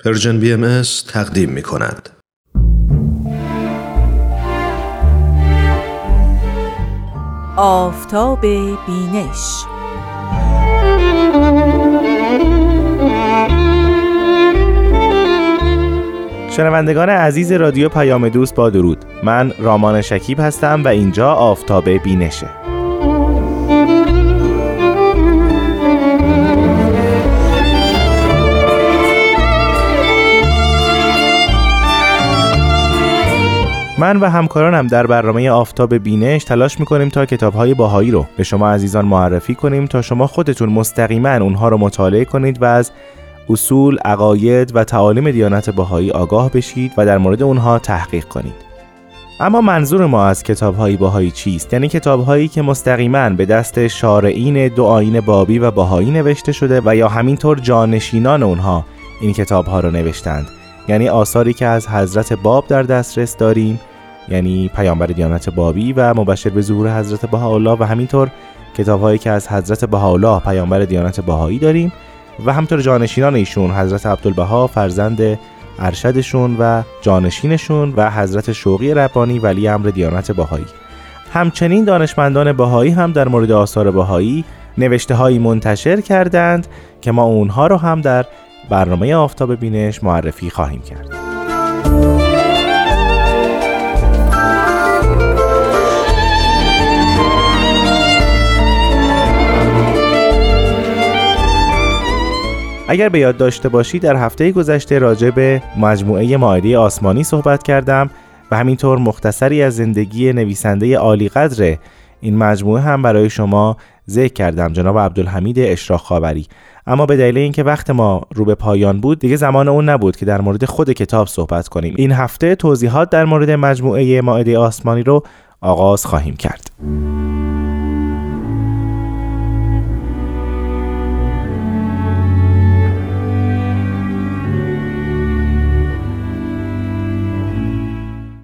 Persian BM تقدیم می کند. آفتاب بینش. شنوندگان عزیز رادیو پیام دوست با درود. من رامان شکیب هستم و اینجا آفتاب بینشه. من و همکارانم در برنامه آفتاب بینش تلاش می‌کنیم تا کتابهای باهایی رو به شما عزیزان معرفی کنیم تا شما خودتون مستقیما اونها رو مطالعه کنید و از اصول، عقاید و تعالیم دیانت باهایی آگاه بشید و در مورد اونها تحقیق کنید. اما منظور ما از کتابهای باهایی چیست؟ یعنی کتابهایی که مستقیما به دست شارعین دو آین بابی و باهایی نوشته شده و یا همینطور جانشینان اونها این کتابها رو نوشتند. یعنی آثاری که از حضرت باب در دسترس داریم یعنی پیامبر دیانت بابی و مبشر به ظهور حضرت بهاءالله و همینطور کتابهایی که از حضرت بهاءالله پیامبر دیانت بهایی داریم و همطور جانشینان ایشون حضرت عبدالبها فرزند ارشدشون و جانشینشون و حضرت شوقی ربانی ولی امر دیانت بهایی. همچنین دانشمندان بهایی هم در مورد آثار بهایی نوشته هایی منتشر کردند که ما اونها رو هم در برنامه آفتاب بینش معرفی خواهیم کرد. اگر به یاد داشته باشید در هفته گذشته راجع به مجموعه ماعده آسمانی صحبت کردم و همینطور مختصری از زندگی نویسنده عالی قدر این مجموعه هم برای شما ذکر کردم جناب عبدالحمید اشراق خاوری. اما به دلیل اینکه وقت ما رو به پایان بود دیگه زمان اون نبود که در مورد خود کتاب صحبت کنیم. این هفته توضیحات در مورد مجموعه ماعده آسمانی رو آغاز خواهیم کرد.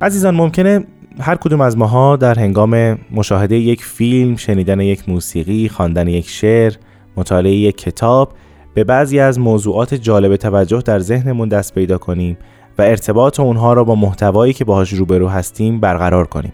عزیزان ممکنه هر کدوم از ماها در هنگام مشاهده یک فیلم، شنیدن یک موسیقی، خواندن یک شعر، مطالعه یک کتاب به بعضی از موضوعات جالب توجه در ذهنمون دست پیدا کنیم و ارتباط اونها را با محتوایی که باهاش روبرو هستیم برقرار کنیم.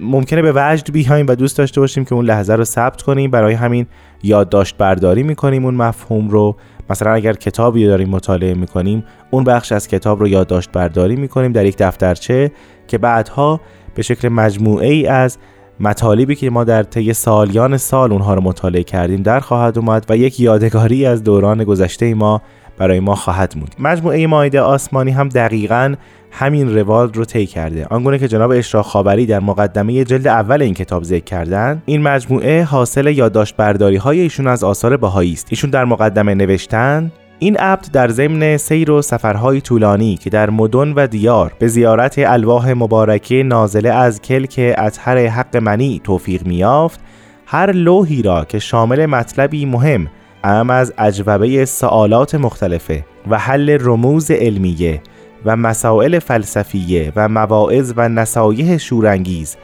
ممکنه به وجد بیایم و دوست داشته باشیم که اون لحظه رو ثبت کنیم برای همین یادداشت برداری می‌کنیم اون مفهوم رو مثلا اگر کتابی داریم مطالعه می‌کنیم اون بخش از کتاب رو یادداشت برداری می‌کنیم در یک دفترچه که بعدها به شکل مجموعه ای از مطالبی که ما در طی سالیان سال اونها رو مطالعه کردیم در خواهد اومد و یک یادگاری از دوران گذشته ما برای ما خواهد موند. مجموعه مایده آسمانی هم دقیقا همین روال رو طی کرده. آنگونه که جناب اشراق خابری در مقدمه جلد اول این کتاب ذکر کردن این مجموعه حاصل یادداشت برداری های ایشون از آثار بهایی است ایشون در مقدمه نوشتن این عبد در ضمن سیر و سفرهای طولانی که در مدن و دیار به زیارت الواح مبارکه نازله از کلک اطهر حق منی توفیق میافت هر لوحی را که شامل مطلبی مهم ام از اجوبه سوالات مختلفه و حل رموز علمیه و مسائل فلسفیه و مواعظ و نصایح شورانگیز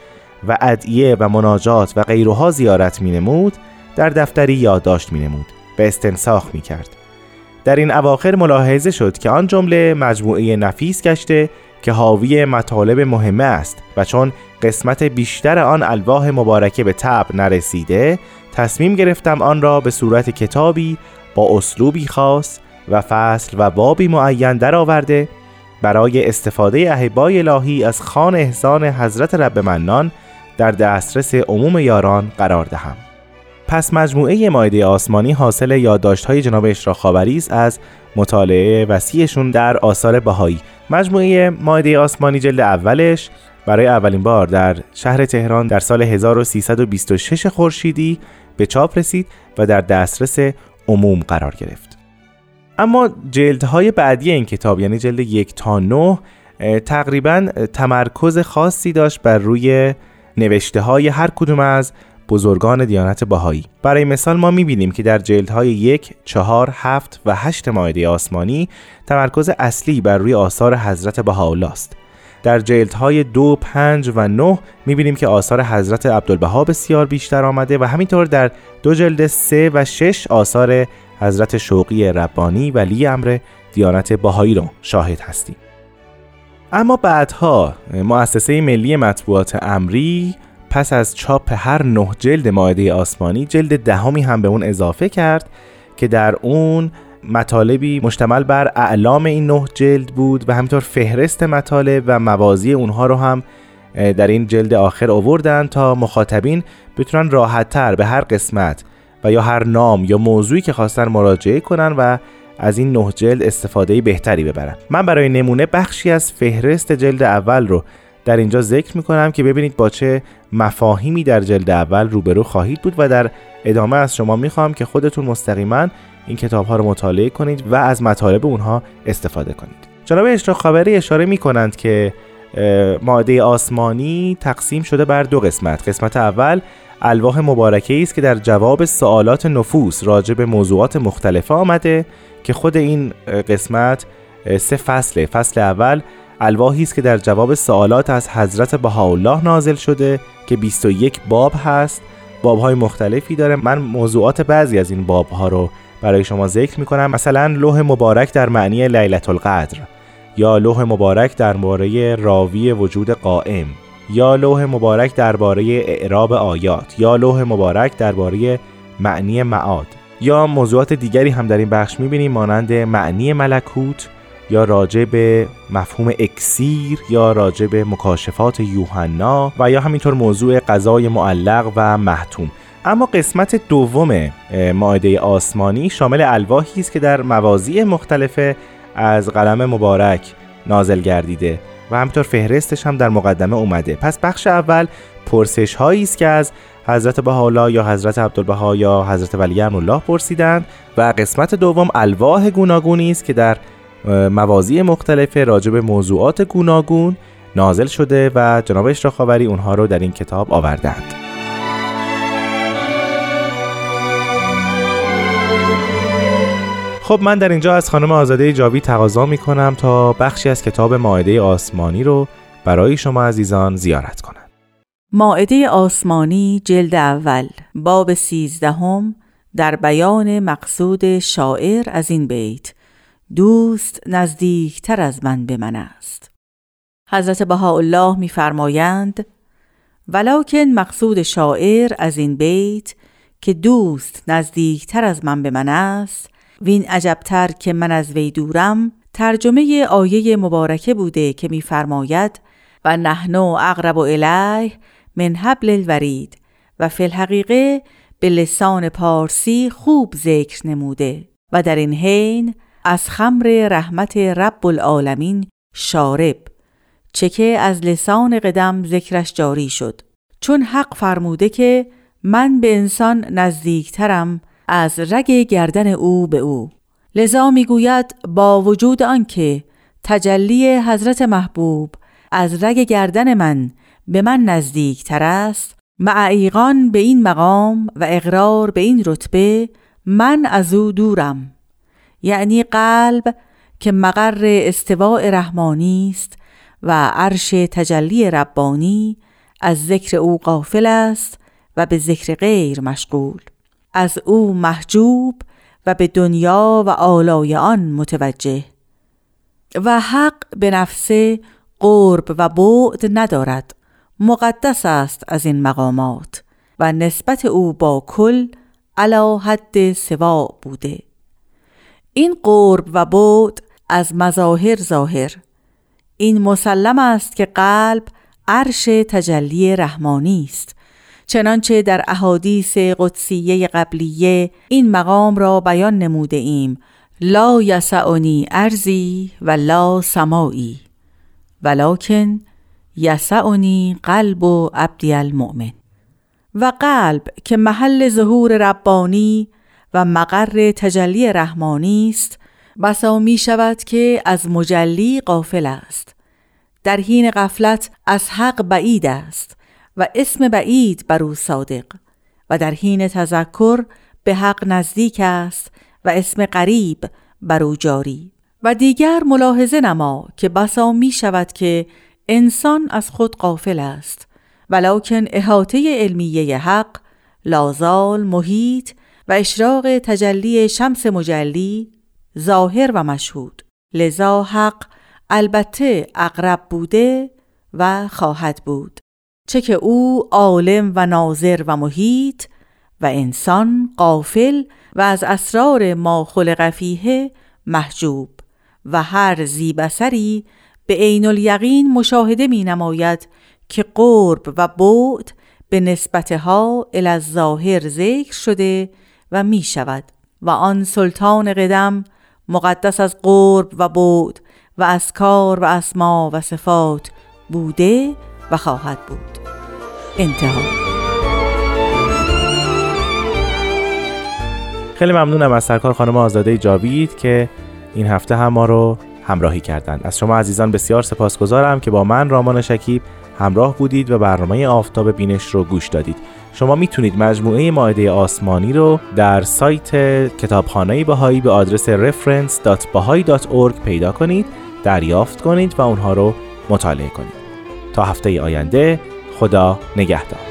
و ادعیه و مناجات و غیرها زیارت می نمود در دفتری یادداشت می نمود به استنساخ می کرد در این اواخر ملاحظه شد که آن جمله مجموعه نفیس گشته که حاوی مطالب مهمه است و چون قسمت بیشتر آن الواح مبارکه به تب نرسیده تصمیم گرفتم آن را به صورت کتابی با اسلوبی خاص و فصل و بابی معین درآورده برای استفاده احبای الهی از خان احسان حضرت رب منان در دسترس عموم یاران قرار دهم. پس مجموعه مایده آسمانی حاصل یادداشت‌های جناب اشراق خاوری از مطالعه وسیعشون در آثار بهایی. مجموعه مایده آسمانی جلد اولش برای اولین بار در شهر تهران در سال 1326 خورشیدی به چاپ رسید و در دسترس عموم قرار گرفت. اما جلدهای بعدی این کتاب یعنی جلد یک تا نه تقریبا تمرکز خاصی داشت بر روی نوشته های هر کدوم از بزرگان دیانت باهایی برای مثال ما می‌بینیم که در جلدهای یک، چهار، هفت و هشت مایده آسمانی تمرکز اصلی بر روی آثار حضرت بهاءالله است در جلدهای دو، پنج و نه می‌بینیم که آثار حضرت عبدالبها بسیار بیشتر آمده و همینطور در دو جلد سه و شش آثار حضرت شوقی ربانی ولی امر دیانت باهایی رو شاهد هستیم. اما بعدها مؤسسه ملی مطبوعات امری پس از چاپ هر نه جلد ماعده آسمانی جلد دهمی هم به اون اضافه کرد که در اون مطالبی مشتمل بر اعلام این نه جلد بود و همینطور فهرست مطالب و موازی اونها رو هم در این جلد آخر آوردن تا مخاطبین بتونن راحتتر به هر قسمت و یا هر نام یا موضوعی که خواستن مراجعه کنن و از این نه جلد استفاده بهتری ببرن. من برای نمونه بخشی از فهرست جلد اول رو در اینجا ذکر می‌کنم که ببینید با چه مفاهیمی در جلد اول روبرو خواهید بود و در ادامه از شما می‌خوام که خودتون مستقیما این کتاب ها رو مطالعه کنید و از مطالب اونها استفاده کنید. جناب اشراق خبری اشاره می کنند که ماده آسمانی تقسیم شده بر دو قسمت. قسمت اول الواح مبارکه است که در جواب سوالات نفوس راجع به موضوعات مختلفه آمده که خود این قسمت سه فصله. فصل اول الواحی است که در جواب سوالات از حضرت بهاءالله نازل شده که 21 باب هست. باب های مختلفی داره. من موضوعات بعضی از این باب ها رو برای شما ذکر می کنم مثلا لوح مبارک در معنی لیلت القدر یا لوح مبارک درباره راوی وجود قائم یا لوح مبارک درباره اعراب آیات یا لوح مبارک درباره معنی معاد یا موضوعات دیگری هم در این بخش می‌بینیم مانند معنی ملکوت یا راجع به مفهوم اکسیر یا راجع به مکاشفات یوحنا و یا همینطور موضوع قضای معلق و محتوم اما قسمت دوم ماعده آسمانی شامل الواحی است که در موازی مختلفه از قلم مبارک نازل گردیده و همینطور فهرستش هم در مقدمه اومده. پس بخش اول پرسش هایی است که از حضرت بهاءالله یا حضرت عبدالبها یا حضرت ولی الله پرسیدند و قسمت دوم الواح گوناگونی است که در موازی مختلف راجع به موضوعات گوناگون نازل شده و جناب اشراق اونها رو در این کتاب آوردند. خب من در اینجا از خانم آزاده جاوی تقاضا می کنم تا بخشی از کتاب ماعده آسمانی رو برای شما عزیزان زیارت کنم. ماعده آسمانی جلد اول باب سیزدهم در بیان مقصود شاعر از این بیت. دوست نزدیکتر از من به من است. حضرت بهاءالله میفرمایند ولکن مقصود شاعر از این بیت که دوست نزدیکتر از من به من است وین عجبتر که من از وی دورم ترجمه آیه مبارکه بوده که میفرماید و نحنو اقرب الیه من حبل الورید و فی الحقیقه به لسان پارسی خوب ذکر نموده و در این حین از خمر رحمت رب العالمین شارب چه از لسان قدم ذکرش جاری شد. چون حق فرموده که من به انسان نزدیکترم از رگ گردن او به او. لذا می‌گوید با وجود آنکه تجلی حضرت محبوب از رگ گردن من به من نزدیک تر است معیقان به این مقام و اقرار به این رتبه من از او دورم. یعنی قلب که مقر استواء رحمانی است و عرش تجلی ربانی از ذکر او قافل است و به ذکر غیر مشغول. از او محجوب و به دنیا و آلای آن متوجه. و حق به نفسه قرب و بعد ندارد. مقدس است از این مقامات و نسبت او با کل علا حد سوا بوده. این قرب و بعد از مظاهر ظاهر. این مسلم است که قلب عرش تجلی رحمانی است. چنانچه در احادیث قدسیه قبلیه این مقام را بیان نموده ایم. لا یسعنی ارزی و لا سمایی ولکن یسعنی قلب و عبدی المؤمن. و قلب که محل ظهور ربانی و مقر تجلی رحمانی است بسا می شود که از مجلی قافل است. در حین غفلت از حق بعید است و اسم بعید بر او صادق و در حین تذکر به حق نزدیک است و اسم قریب بر او جاری. و دیگر ملاحظه نما که بسا می شود که انسان از خود قافل است ولکن احاطه علمیه حق لازال محیط و اشراق تجلی شمس مجلی ظاهر و مشهود. لذا حق البته اقرب بوده و خواهد بود. چه که او عالم و ناظر و محیط و انسان قافل و از اسرار ما خلق فیه محجوب و هر زیبسری به عین الیقین مشاهده می نماید که قرب و بعد به نسبتها الظاهر ذکر شده و می شود. و آن سلطان قدم مقدس از قرب و بعد و از کار و اسما و صفات بوده و خواهد بود. انتها. خیلی ممنونم از سرکار خانم آزاده جاوید که این هفته هم ما رو همراهی کردند از شما عزیزان بسیار سپاسگزارم که با من رامان شکیب همراه بودید و برنامه آفتاب بینش رو گوش دادید. شما می‌تونید مجموعه ماعده آسمانی رو در سایت کتابخانه بهایی به آدرس reference.bahai.org پیدا کنید دریافت کنید و اونها رو مطالعه کنید. تا هفته آینده خدا نگهدار.